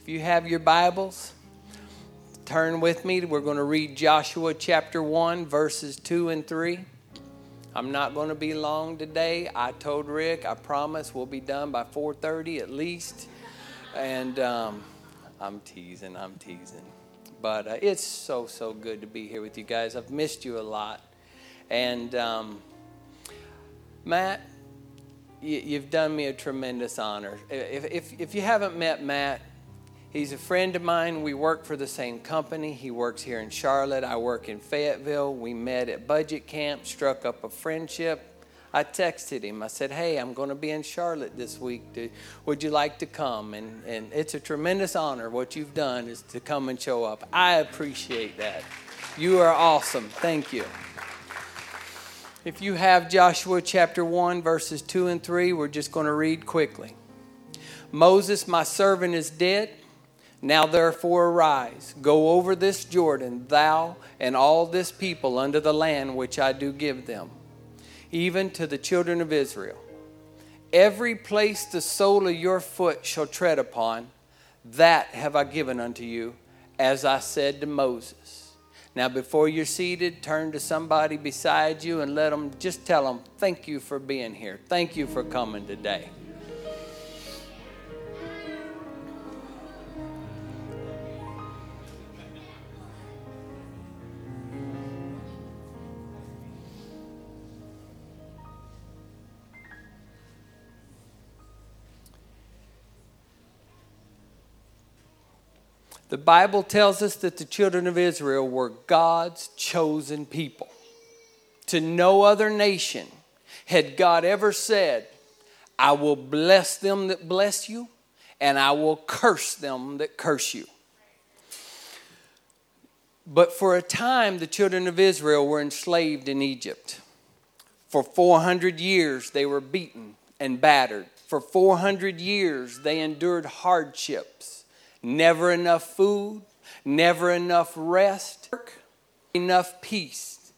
If you have your Bibles, turn with me. We're going to read Joshua chapter 1, verses 2 and 3. I'm not going to be long today. I told Rick, I promise we'll be done by 4:30 at least. And um, I'm teasing, I'm teasing. But uh, it's so so good to be here with you guys. I've missed you a lot. And um, Matt, you, have done me a tremendous honor. If, if, if you haven't met Matt, He's a friend of mine. We work for the same company. He works here in Charlotte. I work in Fayetteville. We met at budget camp, struck up a friendship. I texted him. I said, Hey, I'm going to be in Charlotte this week. Would you like to come? And, and it's a tremendous honor. What you've done is to come and show up. I appreciate that. You are awesome. Thank you. If you have Joshua chapter 1, verses 2 and 3, we're just going to read quickly. Moses, my servant, is dead. Now therefore arise, go over this Jordan, thou and all this people unto the land which I do give them, even to the children of Israel. Every place the sole of your foot shall tread upon, that have I given unto you, as I said to Moses. Now, before you're seated, turn to somebody beside you and let them just tell them, Thank you for being here. Thank you for coming today. The Bible tells us that the children of Israel were God's chosen people. To no other nation had God ever said, I will bless them that bless you, and I will curse them that curse you. But for a time, the children of Israel were enslaved in Egypt. For 400 years, they were beaten and battered. For 400 years, they endured hardships never enough food, never enough rest, enough peace.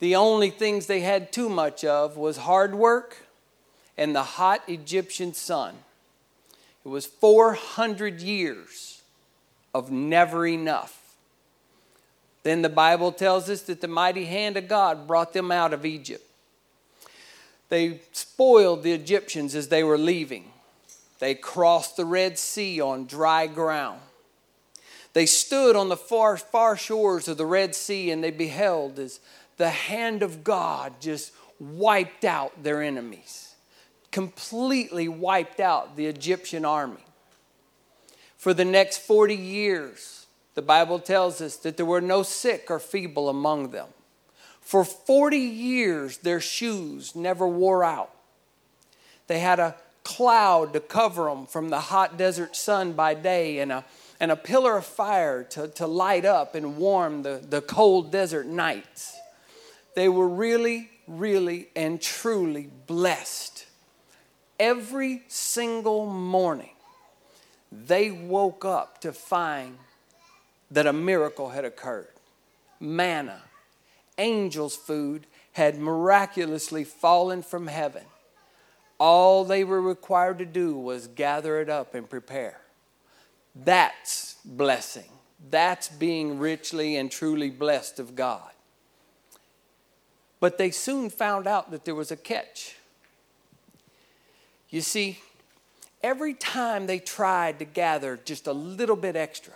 The only things they had too much of was hard work and the hot Egyptian sun. It was 400 years of never enough. Then the Bible tells us that the mighty hand of God brought them out of Egypt. They spoiled the Egyptians as they were leaving. They crossed the Red Sea on dry ground. They stood on the far, far shores of the Red Sea and they beheld as the hand of God just wiped out their enemies, completely wiped out the Egyptian army. For the next 40 years, the Bible tells us that there were no sick or feeble among them. For 40 years, their shoes never wore out. They had a cloud to cover them from the hot desert sun by day and a, and a pillar of fire to, to light up and warm the, the cold desert nights. They were really, really, and truly blessed. Every single morning, they woke up to find that a miracle had occurred. Manna, angels' food, had miraculously fallen from heaven all they were required to do was gather it up and prepare. That's blessing. That's being richly and truly blessed of God. But they soon found out that there was a catch. You see, every time they tried to gather just a little bit extra,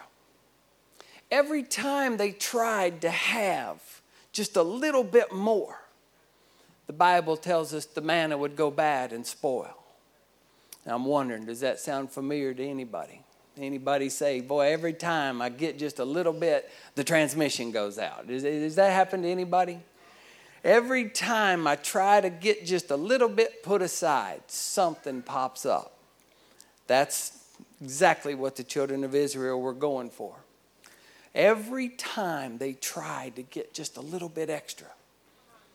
every time they tried to have just a little bit more, the Bible tells us the manna would go bad and spoil. Now I'm wondering, does that sound familiar to anybody? Anybody say, boy, every time I get just a little bit, the transmission goes out? Does, does that happen to anybody? Every time I try to get just a little bit put aside, something pops up. That's exactly what the children of Israel were going for. Every time they tried to get just a little bit extra,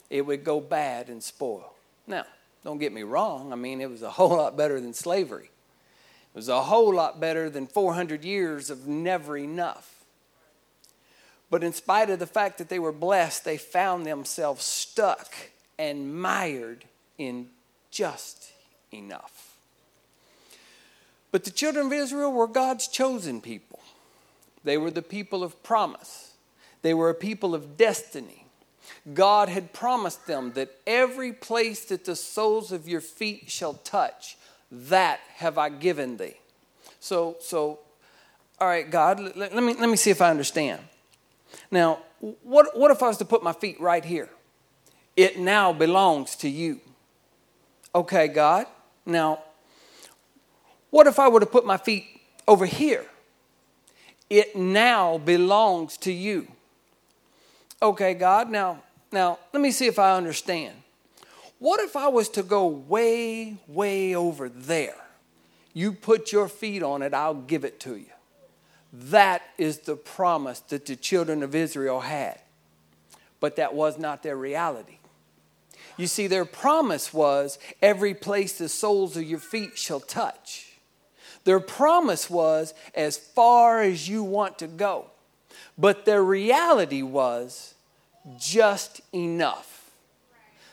it would go bad and spoil. Now, don't get me wrong, I mean, it was a whole lot better than slavery. It was a whole lot better than 400 years of never enough. But in spite of the fact that they were blessed, they found themselves stuck and mired in just enough. But the children of Israel were God's chosen people. They were the people of promise. They were a people of destiny. God had promised them that every place that the soles of your feet shall touch, that have I given thee. So, so all right, God, let, let me, let me see if I understand. Now, what, what if I was to put my feet right here? It now belongs to you. Okay, God. Now, what if I were to put my feet over here? It now belongs to you. Okay, God. Now, now let me see if I understand. What if I was to go way, way over there? You put your feet on it, I'll give it to you. That is the promise that the children of Israel had. But that was not their reality. You see, their promise was every place the soles of your feet shall touch. Their promise was as far as you want to go. But their reality was just enough.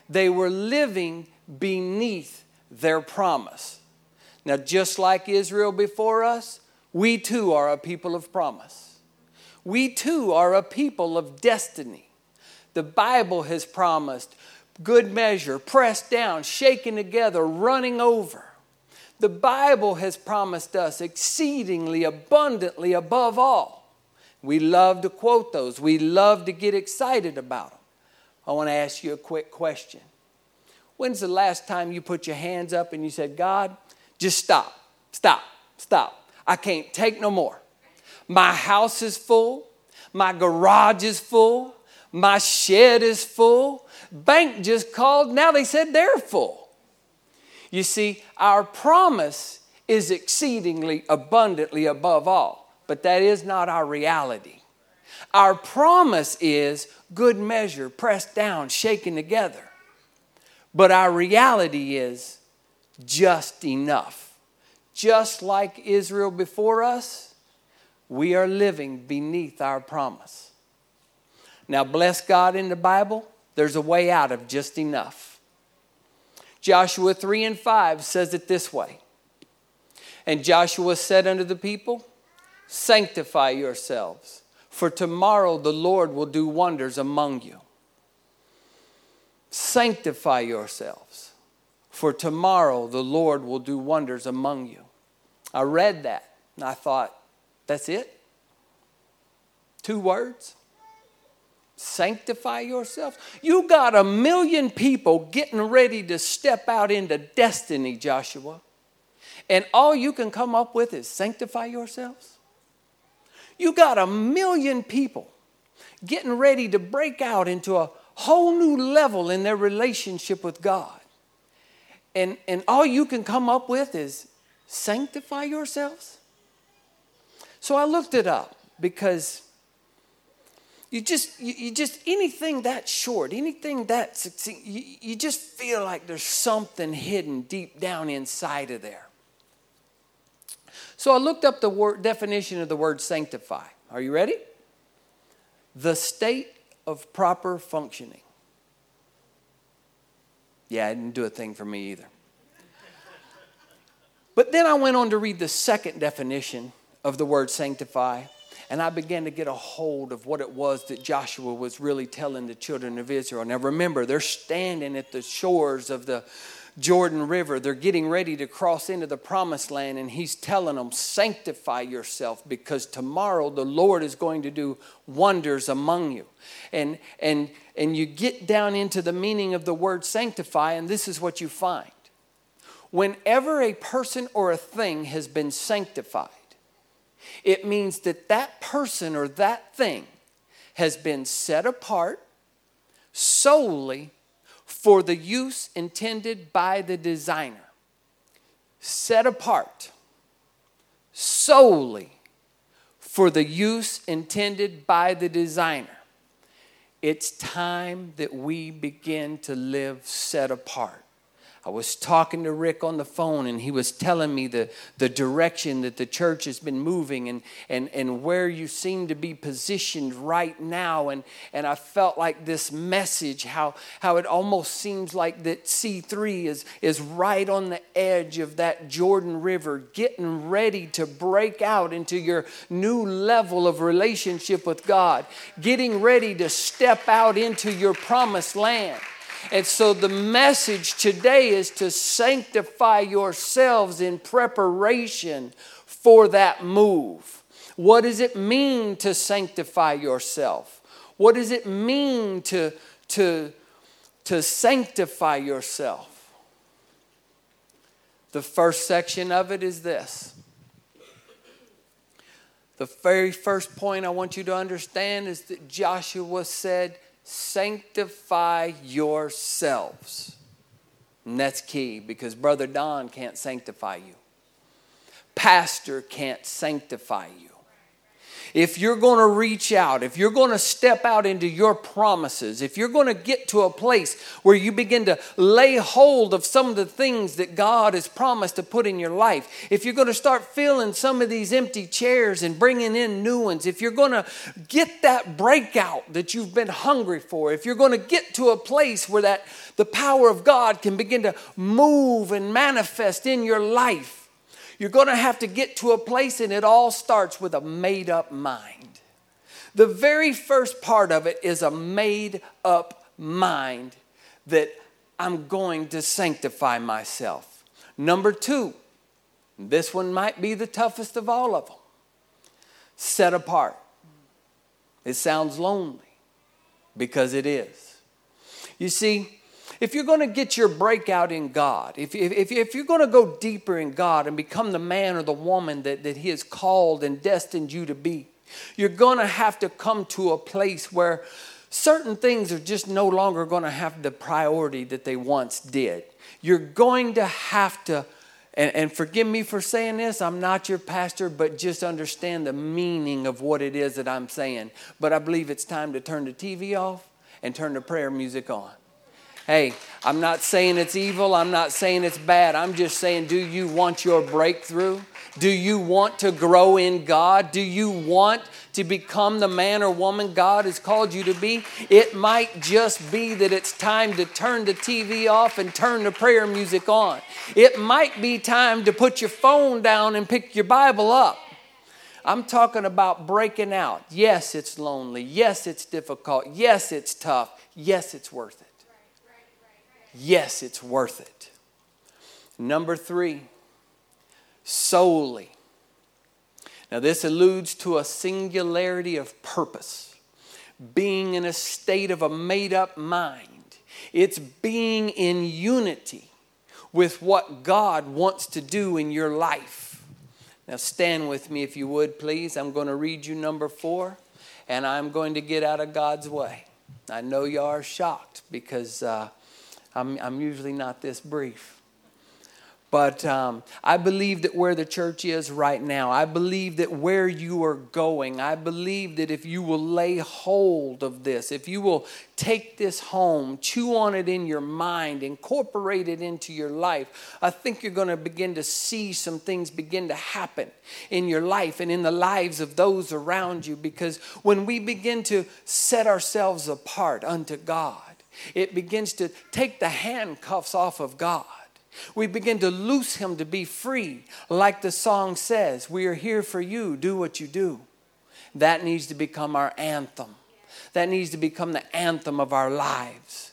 They were living beneath their promise. Now, just like Israel before us, we too are a people of promise. We too are a people of destiny. The Bible has promised good measure, pressed down, shaken together, running over. The Bible has promised us exceedingly abundantly above all. We love to quote those, we love to get excited about them. I want to ask you a quick question. When's the last time you put your hands up and you said, God, just stop, stop, stop? I can't take no more. My house is full. My garage is full. My shed is full. Bank just called. Now they said they're full. You see, our promise is exceedingly abundantly above all, but that is not our reality. Our promise is good measure, pressed down, shaken together. But our reality is just enough just like Israel before us, we are living beneath our promise. Now, bless God in the Bible, there's a way out of just enough. Joshua 3 and 5 says it this way And Joshua said unto the people, Sanctify yourselves, for tomorrow the Lord will do wonders among you. Sanctify yourselves, for tomorrow the Lord will do wonders among you. I read that and I thought, that's it? Two words? Sanctify yourselves. You got a million people getting ready to step out into destiny, Joshua. And all you can come up with is sanctify yourselves. You got a million people getting ready to break out into a whole new level in their relationship with God. And, and all you can come up with is sanctify yourselves? So I looked it up because you just you, you just anything that short, anything that you, you just feel like there's something hidden deep down inside of there. So I looked up the word, definition of the word sanctify. Are you ready? The state of proper functioning. Yeah, it didn't do a thing for me either. But then I went on to read the second definition of the word sanctify, and I began to get a hold of what it was that Joshua was really telling the children of Israel. Now remember, they're standing at the shores of the Jordan River. They're getting ready to cross into the promised land, and he's telling them, Sanctify yourself because tomorrow the Lord is going to do wonders among you. And, and, and you get down into the meaning of the word sanctify, and this is what you find Whenever a person or a thing has been sanctified, it means that that person or that thing has been set apart solely for the use intended by the designer. Set apart solely for the use intended by the designer. It's time that we begin to live set apart. I was talking to Rick on the phone, and he was telling me the, the direction that the church has been moving and, and, and where you seem to be positioned right now. And, and I felt like this message, how, how it almost seems like that C3 is, is right on the edge of that Jordan River, getting ready to break out into your new level of relationship with God, getting ready to step out into your promised land. And so the message today is to sanctify yourselves in preparation for that move. What does it mean to sanctify yourself? What does it mean to, to, to sanctify yourself? The first section of it is this. The very first point I want you to understand is that Joshua said, sanctify yourselves. And that's key because Brother Don can't sanctify you, Pastor can't sanctify you if you're going to reach out, if you're going to step out into your promises, if you're going to get to a place where you begin to lay hold of some of the things that God has promised to put in your life, if you're going to start filling some of these empty chairs and bringing in new ones, if you're going to get that breakout that you've been hungry for, if you're going to get to a place where that the power of God can begin to move and manifest in your life, you're going to have to get to a place, and it all starts with a made up mind. The very first part of it is a made up mind that I'm going to sanctify myself. Number two, this one might be the toughest of all of them set apart. It sounds lonely because it is. You see, if you're going to get your breakout in God, if, if, if you're going to go deeper in God and become the man or the woman that, that He has called and destined you to be, you're going to have to come to a place where certain things are just no longer going to have the priority that they once did. You're going to have to, and, and forgive me for saying this, I'm not your pastor, but just understand the meaning of what it is that I'm saying. But I believe it's time to turn the TV off and turn the prayer music on. Hey, I'm not saying it's evil. I'm not saying it's bad. I'm just saying, do you want your breakthrough? Do you want to grow in God? Do you want to become the man or woman God has called you to be? It might just be that it's time to turn the TV off and turn the prayer music on. It might be time to put your phone down and pick your Bible up. I'm talking about breaking out. Yes, it's lonely. Yes, it's difficult. Yes, it's tough. Yes, it's worth it yes, it's worth it. Number three, solely. Now, this alludes to a singularity of purpose, being in a state of a made up mind. It's being in unity with what God wants to do in your life. Now, stand with me if you would, please. I'm going to read you number four, and I'm going to get out of God's way. I know you are shocked because. Uh, I'm, I'm usually not this brief. But um, I believe that where the church is right now, I believe that where you are going, I believe that if you will lay hold of this, if you will take this home, chew on it in your mind, incorporate it into your life, I think you're going to begin to see some things begin to happen in your life and in the lives of those around you. Because when we begin to set ourselves apart unto God, it begins to take the handcuffs off of God. We begin to loose him to be free. Like the song says, We are here for you, do what you do. That needs to become our anthem. That needs to become the anthem of our lives.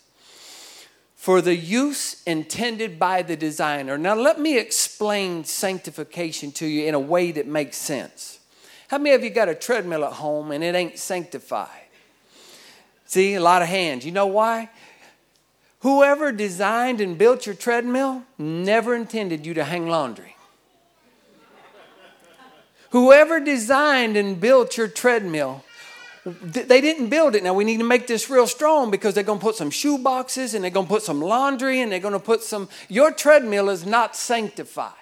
For the use intended by the designer. Now, let me explain sanctification to you in a way that makes sense. How many of you got a treadmill at home and it ain't sanctified? See, a lot of hands. You know why? Whoever designed and built your treadmill never intended you to hang laundry. Whoever designed and built your treadmill, they didn't build it. Now we need to make this real strong because they're going to put some shoe boxes and they're going to put some laundry and they're going to put some. Your treadmill is not sanctified.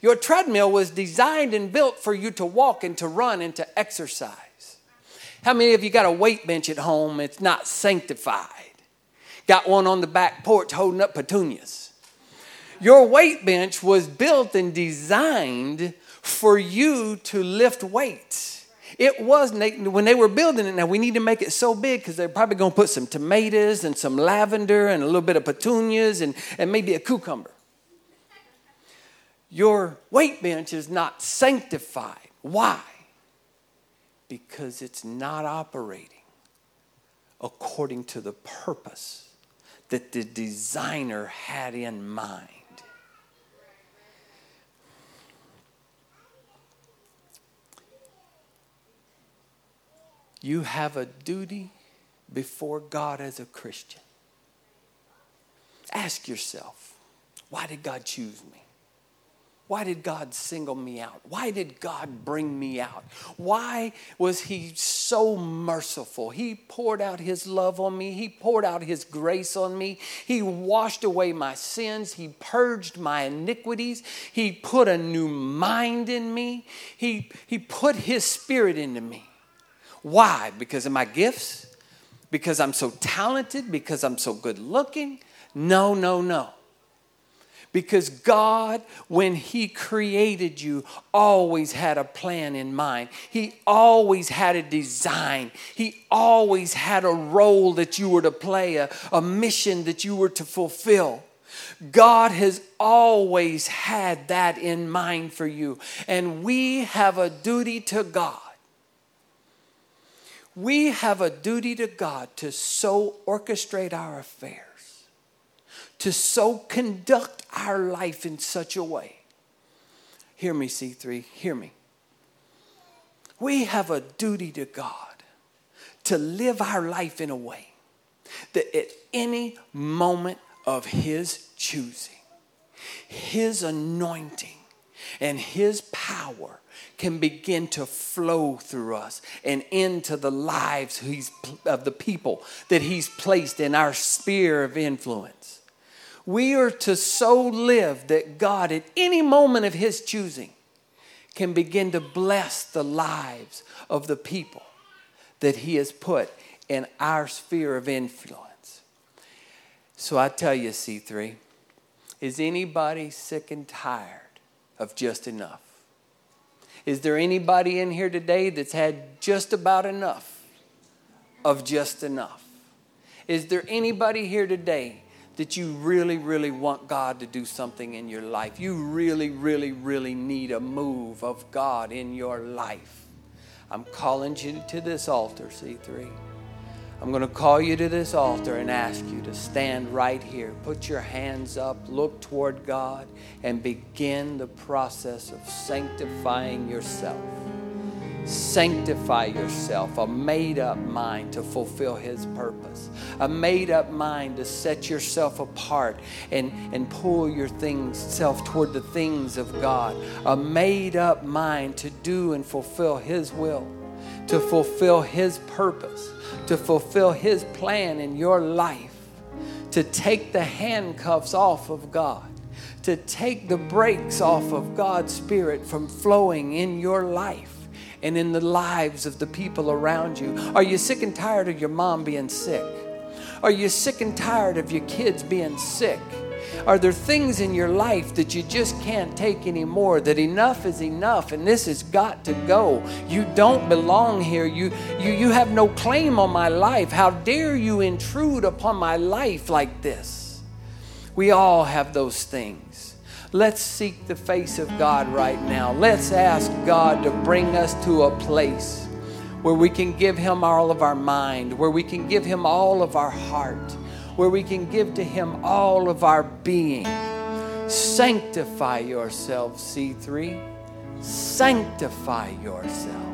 Your treadmill was designed and built for you to walk and to run and to exercise. How many of you got a weight bench at home? It's not sanctified. Got one on the back porch holding up petunias. Your weight bench was built and designed for you to lift weights. It was when they were building it. Now we need to make it so big because they're probably going to put some tomatoes and some lavender and a little bit of petunias and, and maybe a cucumber. Your weight bench is not sanctified. Why? Because it's not operating according to the purpose that the designer had in mind. You have a duty before God as a Christian. Ask yourself, why did God choose me? Why did God single me out? Why did God bring me out? Why was He so merciful? He poured out His love on me. He poured out His grace on me. He washed away my sins. He purged my iniquities. He put a new mind in me. He, he put His Spirit into me. Why? Because of my gifts? Because I'm so talented? Because I'm so good looking? No, no, no. Because God, when He created you, always had a plan in mind. He always had a design. He always had a role that you were to play, a, a mission that you were to fulfill. God has always had that in mind for you. And we have a duty to God we have a duty to God to so orchestrate our affairs, to so conduct our life in such a way. Hear me, C3, hear me. We have a duty to God to live our life in a way that at any moment of His choosing, His anointing, and His power can begin to flow through us and into the lives of the people that He's placed in our sphere of influence. We are to so live that God, at any moment of His choosing, can begin to bless the lives of the people that He has put in our sphere of influence. So I tell you, C3, is anybody sick and tired of just enough? Is there anybody in here today that's had just about enough of just enough? Is there anybody here today that you really, really want God to do something in your life? You really, really, really need a move of God in your life. I'm calling you to this altar, C3. I'm going to call you to this altar and ask you to stand right here. Put your hands up, look toward God, and begin the process of sanctifying yourself. Sanctify yourself, a made up mind to fulfill His purpose, a made up mind to set yourself apart and, and pull your things, self toward the things of God, a made up mind to do and fulfill His will, to fulfill His purpose to fulfill His plan in your life, to take the handcuffs off of God, to take the brakes off of God's Spirit from flowing in your life and in the lives of the people around you. Are you sick and tired of your mom being sick? Are you sick and tired of your kids being sick? Are there things in your life that you just can't take anymore? That enough is enough and this has got to go. You don't belong here. You, you, you have no claim on my life. How dare you intrude upon my life like this? We all have those things. Let's seek the face of God right now. Let's ask God to bring us to a place where we can give Him all of our mind, where we can give Him all of our heart where we can give to Him all of our being. Sanctify yourselves, C3. Sanctify yourselves.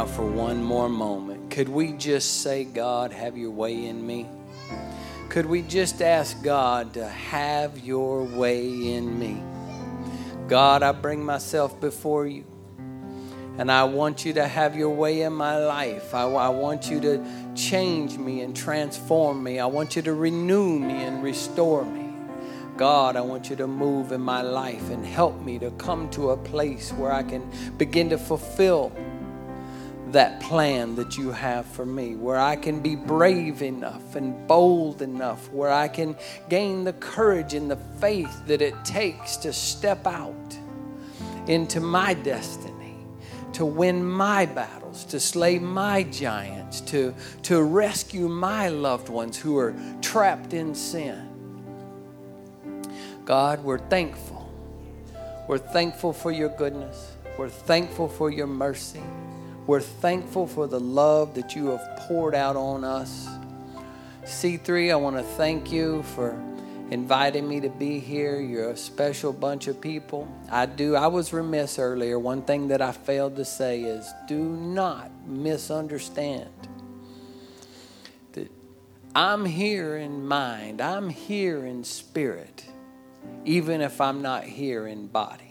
Now for one more moment? Could we just say, God, have your way in me? Could we just ask God to have your way in me? God, I bring myself before you. And I want you to have your way in my life. I, I, want you to change me and transform me. I want you to renew me and restore me. God, I want you to move in my life and help me to come to a place where I can begin to fulfill that plan that you have for me, where I can be brave enough and bold enough, where I can gain the courage and the faith that it takes to step out into my destiny, to win my battles, to slay my giants, to, to rescue my loved ones who are trapped in sin. God, we're thankful. We're thankful for your goodness. We're thankful for your mercy. We're thankful for the love that you have poured out on us. C3, I want to thank you for inviting me to be here. You're a special bunch of people. I do. I was remiss earlier. One thing that I failed to say is do not misunderstand that I'm here in mind, I'm here in spirit even if I'm not here in body.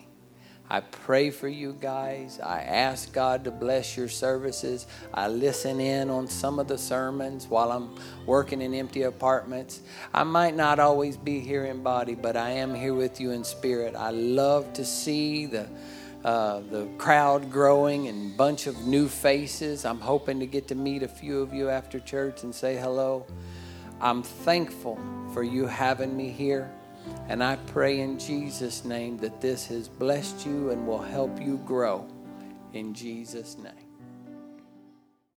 I pray for you guys. I ask God to bless your services. I listen in on some of the sermons while I'm working in empty apartments. I might not always be here in body, but I am here with you in spirit. I love to see the uh, the crowd growing and bunch of new faces. I'm hoping to get to meet a few of you after church and say hello. I'm thankful for you having me here. And I pray in Jesus' name that this has blessed you and will help you grow. In Jesus' name.